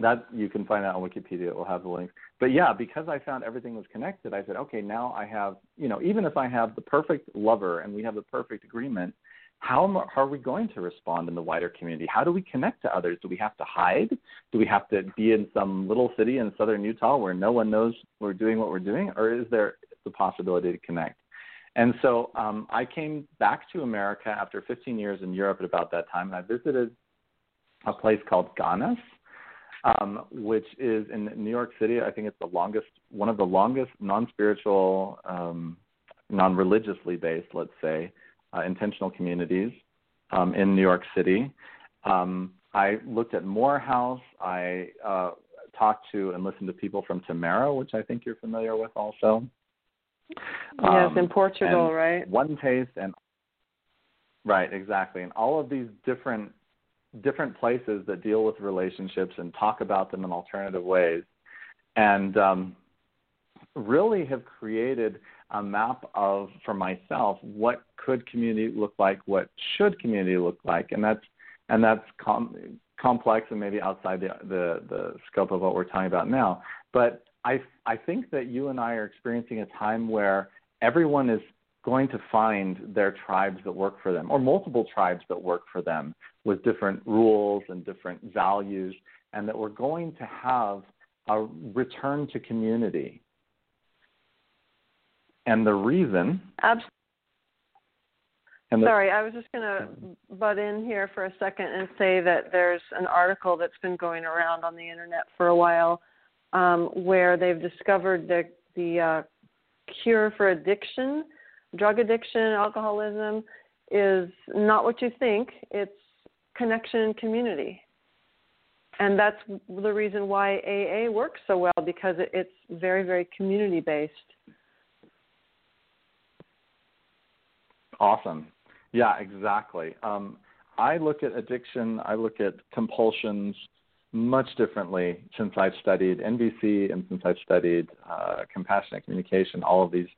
that you can find out on Wikipedia. It will have the links. But yeah, because I found everything was connected, I said, okay, now I have, you know, even if I have the perfect lover and we have the perfect agreement, how are we going to respond in the wider community? How do we connect to others? Do we have to hide? Do we have to be in some little city in southern Utah where no one knows we're doing what we're doing? Or is there the possibility to connect? And so um, I came back to America after 15 years in Europe at about that time, and I visited a place called Ganas, um, which is in New York City. I think it's the longest, one of the longest non-spiritual, um, non-religiously based, let's say, uh, intentional communities um, in New York City. Um, I looked at Morehouse. I uh, talked to and listened to people from Tamera, which I think you're familiar with also. Yes, um, in Portugal, right? OneTaste and right, exactly. And all of these different different places that deal with relationships and talk about them in alternative ways, and um, really have created a map of for myself what could community look like, what should community look like, and that's and that's com- complex and maybe outside the, the the scope of what we're talking about now. But I I think that you and I are experiencing a time where everyone is going to find their tribes that work for them, or multiple tribes that work for them with different rules and different values, and that we're going to have a return to community. And the reason. Absolutely. Sorry, I was just going to butt in here for a second and say that there's an article that's been going around on the internet for a while um, where they've discovered the the uh, cure for addiction, drug addiction, alcoholism, is not what you think. It's connection and community. And that's the reason why AA works so well because it's very, very community based. Awesome. Yeah, exactly. Um, I look at addiction, I look at compulsions much differently since I've studied NVC and since I've studied uh, compassionate communication, all of these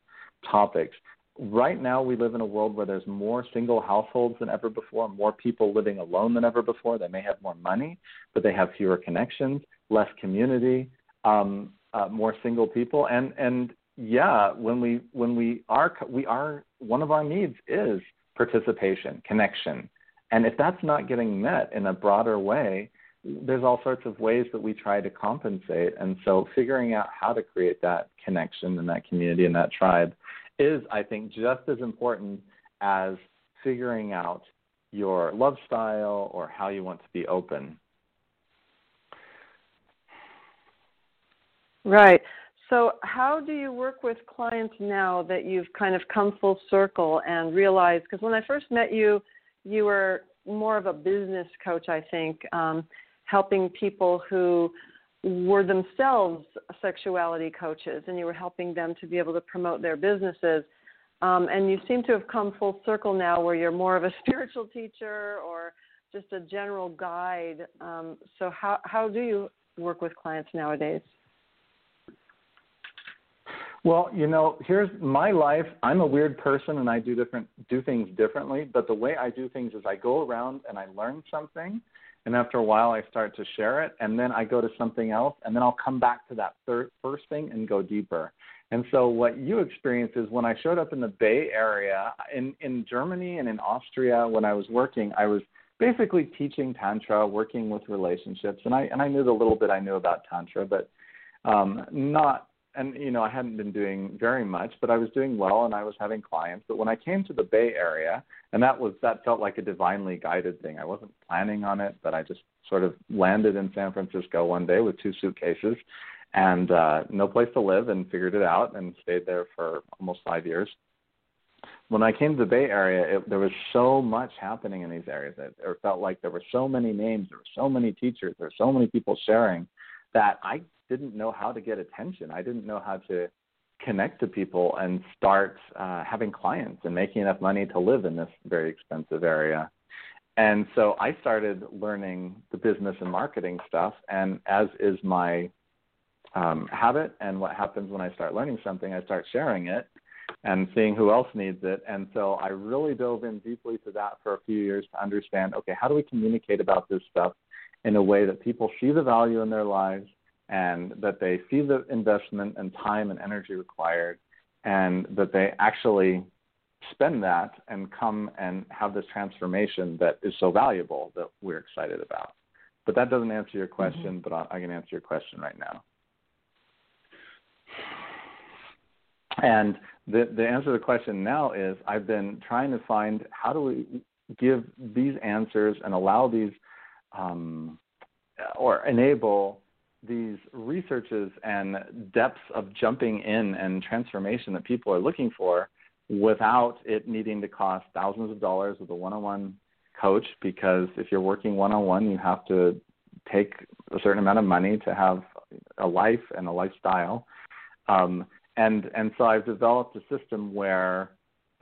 topics. Right now, we live in a world where there's more single households than ever before, more people living alone than ever before. They may have more money, but they have fewer connections, less community, um, uh, more single people, and and yeah, when we when we are we are one of our needs is participation, connection. And if that's not getting met in a broader way, there's all sorts of ways that we try to compensate. And so figuring out how to create that connection and that community and that tribe is, I think, just as important as figuring out your love style or how you want to be open. Right. So, how do you work with clients now that you've kind of come full circle and realized? Because when I first met you, you were more of a business coach, I think, um, helping people who were themselves sexuality coaches, and you were helping them to be able to promote their businesses. Um, and you seem to have come full circle now, where you're more of a spiritual teacher or just a general guide. Um, so, how how do you work with clients nowadays? Well, you know, here's my life. I'm a weird person and I do different do things differently, but the way I do things is I go around and I learn something and after a while I start to share it and then I go to something else and then I'll come back to that third, first thing and go deeper. And so what you experience is when I showed up in the Bay Area in in Germany and in Austria when I was working, I was basically teaching tantra, working with relationships, and I and I knew the little bit I knew about tantra, but um, not and you know I hadn't been doing very much, but I was doing well and I was having clients. But when I came to the Bay Area, and that was that felt like a divinely guided thing. I wasn't planning on it, but I just sort of landed in San Francisco one day with two suitcases and uh, no place to live, and figured it out and stayed there for almost five years. When I came to the Bay Area, it, there was so much happening in these areas. It, it felt like there were so many names, there were so many teachers, there were so many people sharing that I didn't know how to get attention. I didn't know how to connect to people and start uh, having clients and making enough money to live in this very expensive area. And so I started learning the business and marketing stuff. And as is my um, habit, and what happens when I start learning something, I start sharing it and seeing who else needs it. And so I really dove in deeply to that for a few years to understand okay, how do we communicate about this stuff in a way that people see the value in their lives and that they see the investment and time and energy required and that they actually spend that and come and have this transformation that is so valuable that we're excited about. But that doesn't answer your question, mm-hmm. but I, can answer your question right now. And the, the answer to the question now is I've been trying to find how do we give these answers and allow these um, or enable these researches and depths of jumping in and transformation that people are looking for without it needing to cost thousands of dollars with a one-on-one coach because if you're working one-on-one you have to take a certain amount of money to have a life and a lifestyle. Um, and and so I've developed a system where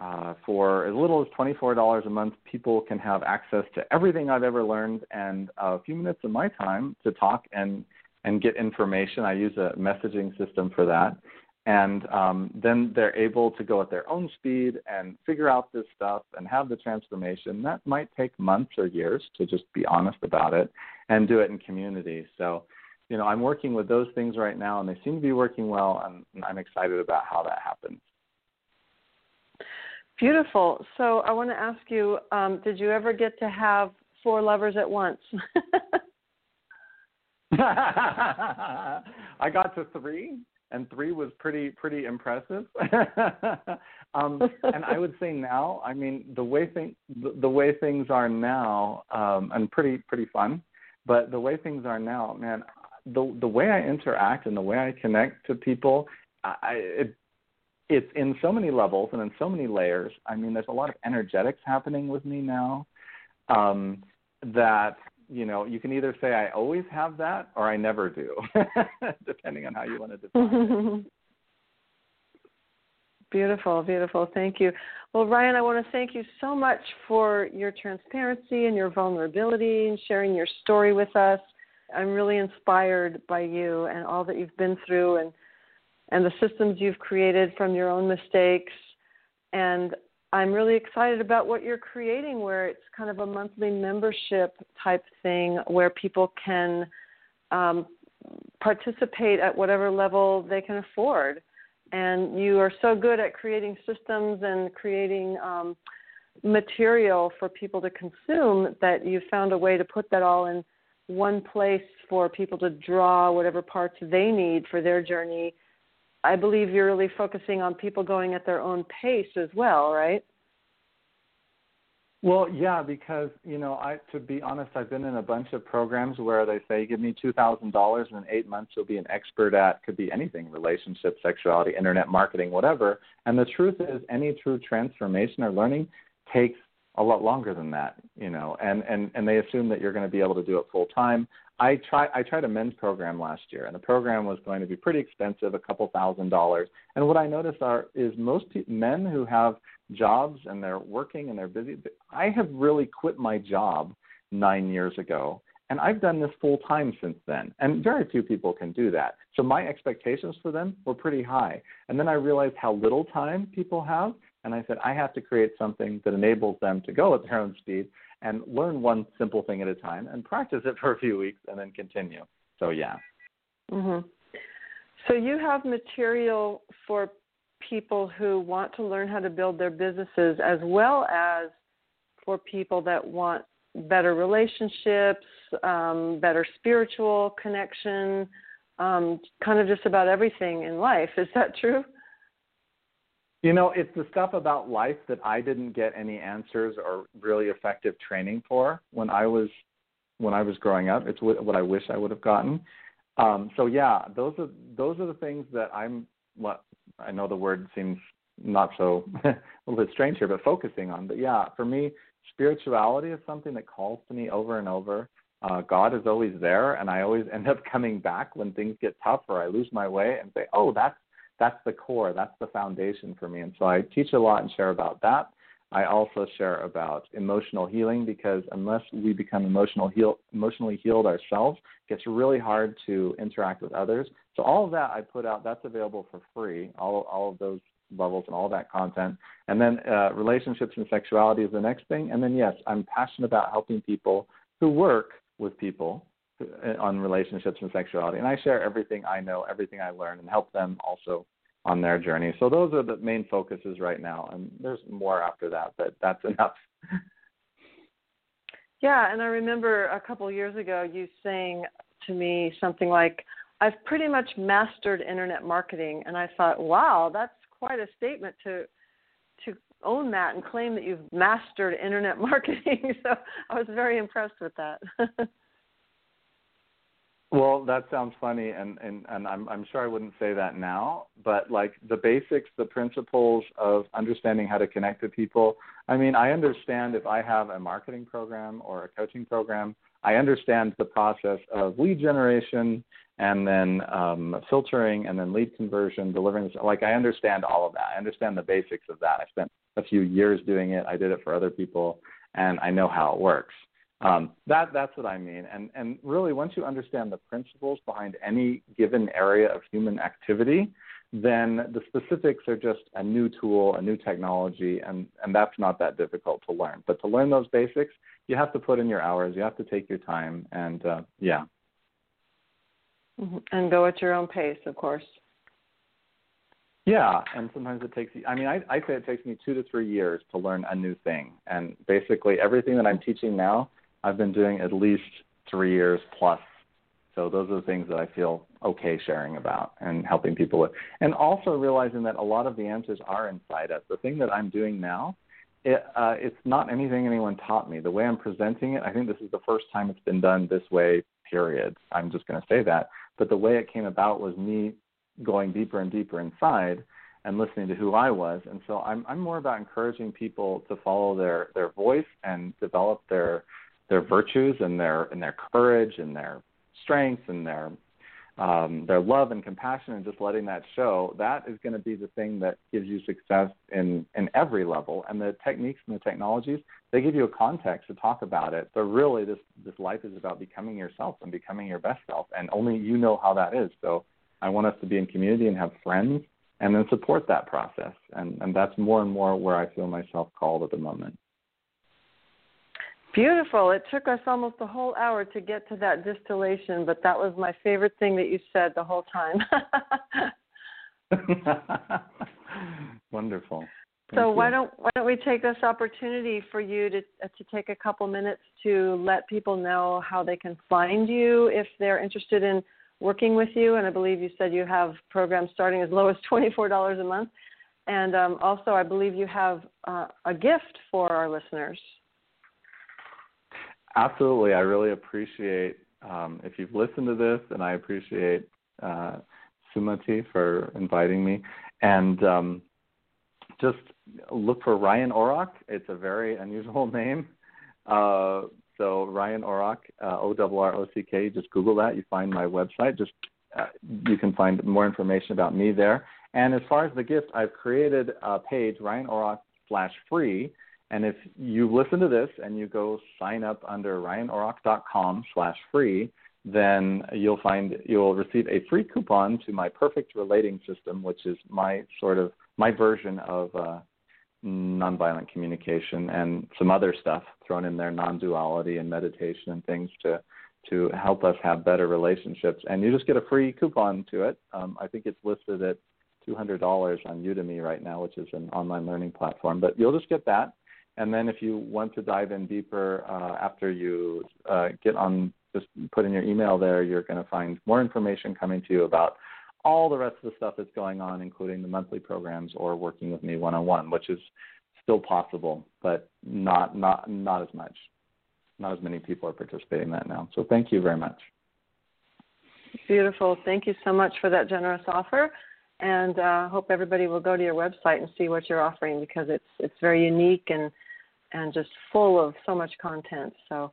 uh, for as little as $24 a month, people can have access to everything I've ever learned and a few minutes of my time to talk and and get information. I use a messaging system for that. And um, then they're able to go at their own speed and figure out this stuff and have the transformation. That might take months or years to just be honest about it and do it in community. So, you know, I'm working with those things right now and they seem to be working well, and I'm excited about how that happens. Beautiful. So I want to ask you: um, Did you ever get to have four lovers at once? I got to three, and three was pretty pretty impressive. um, and I would say now, I mean, the way thing the, the way things are now, um, and pretty pretty fun. But the way things are now, man, the the way I interact and the way I connect to people, I, it, it's in so many levels and in so many layers. I mean, there's a lot of energetics happening with me now. Um, that you know you can either say I always have that or I never do, depending on how you want to define it. Beautiful, beautiful. Thank you. Well, Ryan, I want to thank you so much for your transparency and your vulnerability and sharing your story with us. I'm really inspired by you and all that you've been through and and the systems you've created from your own mistakes. And I'm really excited about what you're creating, where it's kind of a monthly membership type thing where people can um, participate at whatever level they can afford. And you are so good at creating systems and creating um, material for people to consume that you found a way to put that all in one place for people to draw whatever parts they need for their journey I believe you're really focusing on people going at their own pace as well, right? Well, yeah, because you know, I to be honest, I've been in a bunch of programs where they say, "Give me two thousand dollars, and in eight months you'll be an expert at could be anything: relationship, sexuality, internet marketing, whatever." And the truth is, any true transformation or learning takes a lot longer than that, you know. And and and they assume that you're going to be able to do it full time. I try I tried a men's program last year, and the program was going to be pretty expensive, a couple thousand dollars. And what I noticed are is most pe- men who have jobs and they're working and they're busy. I have really quit my job nine years ago, and I've done this full time since then. And very few people can do that. So my expectations for them were pretty high. And then I realized how little time people have, and I said I have to create something that enables them to go at their own speed and learn one simple thing at a time and practice it for a few weeks and then continue. So yeah. Mhm. So you have material for people who want to learn how to build their businesses as well as for people that want better relationships, um, better spiritual connection, um, kind of just about everything in life. Is that true? You know, it's the stuff about life that I didn't get any answers or really effective training for when I was when I was growing up. It's what, I wish I would have gotten. Um, so yeah, those are those are the things that I'm. What I know the word seems not so a little bit strange here, but focusing on. But yeah, for me, spirituality is something that calls to me over and over. Uh, God is always there, and I always end up coming back when things get tough or I lose my way and say, "Oh, that's that's the core, that's the foundation for me. And so I teach a lot and share about that. I also share about emotional healing because unless we become emotional heal, emotionally healed ourselves, it gets really hard to interact with others. So all of that I put out, that's available for free. All all of those levels and all that content. And then uh, relationships and sexuality is the next thing. And then yes, I'm passionate about helping people who work with people Uh, on relationships and sexuality. And I share everything I know, everything I learn, and help them also on their journey. So those are the main focuses right now, and there's more after that, but that's enough. Yeah, and I remember a couple of years ago you saying to me something like, "I've pretty much mastered internet marketing," and I thought, "Wow, that's quite a statement to to own that and claim that you've mastered internet marketing." so I was very impressed with that. Well, that sounds funny, and and and I'm I'm sure I wouldn't say that now, but like the basics, the principles of understanding how to connect to people. I mean, I understand if I have a marketing program or a coaching program, I understand the process of lead generation and then um, filtering and then lead conversion, delivering. Like I understand all of that. I understand the basics of that. I spent a few years doing it. I did it for other people, and I know how it works. Um, that that's what I mean. And and really, once you understand the principles behind any given area of human activity, then the specifics are just a new tool, a new technology, and and that's not that difficult to learn. But to learn those basics, you have to put in your hours. You have to take your time, and uh, yeah. Mm-hmm. And go at your own pace, of course. Yeah, and sometimes it takes. I mean, I, I say it takes me two to three years to learn a new thing, and basically everything that I'm teaching now, I've been doing at least three years plus. So those are the things that I feel okay sharing about and helping people with, and also realizing that a lot of the answers are inside us. The thing that I'm doing now, it, uh, it's not anything anyone taught me. The way I'm presenting it, I think this is the first time it's been done this way. Period. I'm just going to say that. But the way it came about was me going deeper and deeper inside and listening to who I was. And so I'm I'm more about encouraging people to follow their their voice and develop their their virtues and their and their courage and their strengths and their um, their love and compassion and just letting that show, that is going to be the thing that gives you success in, in every level. And the techniques and the technologies, they give you a context to talk about it. But really, this, this life is about becoming yourself and becoming your best self. And only you know how that is. So I want us to be in community and have friends and then support that process. And, and that's more and more where I feel myself called at the moment. Beautiful. It took us almost a whole hour to get to that distillation, but that was my favorite thing that you said the whole time. Wonderful. Thank so you. why don't why don't we take this opportunity for you to uh, to take a couple minutes to let people know how they can find you if they're interested in working with you, and I believe you said you have programs starting as low as $24 a month. And um, also, I believe you have uh, a gift for our listeners. Absolutely. I really appreciate um, if you've listened to this, and I appreciate uh, Sumati for inviting me. And um, just look for Ryan Orrock. It's a very unusual name. Uh, so Ryan Orrock, uh, O R R O C K. Just Google that. You find my website. Just uh, you can find more information about me there. And as far as the gift, I've created a page, Ryan Orrock slash free. And if you listen to this and you go sign up under ryanorrock.com slash free, then you'll find you'll receive a free coupon to my perfect relating system, which is my sort of my version of uh, nonviolent communication and some other stuff thrown in there, non-duality and meditation and things to to help us have better relationships. And you just get a free coupon to it. Um, I think it's listed at $200 on Udemy right now, which is an online learning platform. But you'll just get that. And then if you want to dive in deeper uh, after you uh, get on, just put in your email there, you're going to find more information coming to you about all the rest of the stuff that's going on, including the monthly programs or working with me one on one, which is still possible, but not not not as much. Not as many people are participating in that now. So thank you very much. Beautiful. Thank you so much for that generous offer, and uh, hope everybody will go to your website and see what you're offering because it's it's very unique and and just full of so much content. So,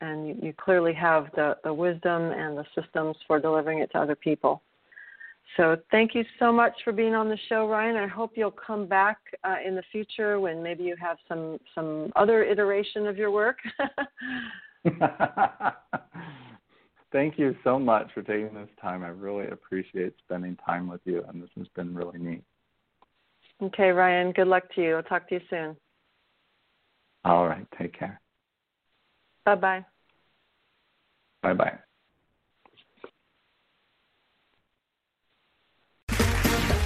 and you, you clearly have the the wisdom and the systems for delivering it to other people. So thank you so much for being on the show, Ryan. I hope you'll come back uh, in the future when maybe you have some some other iteration of your work. thank you so much for taking this time. I really appreciate spending time with you, and this has been really neat. Okay, Ryan. Good luck to you. I'll talk to you soon. All right. Take care. Bye bye. Bye bye.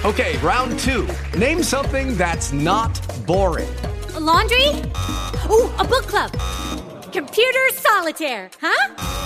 Okay, round two. Name something that's not boring. A laundry? Ooh, a book club. Computer solitaire, huh?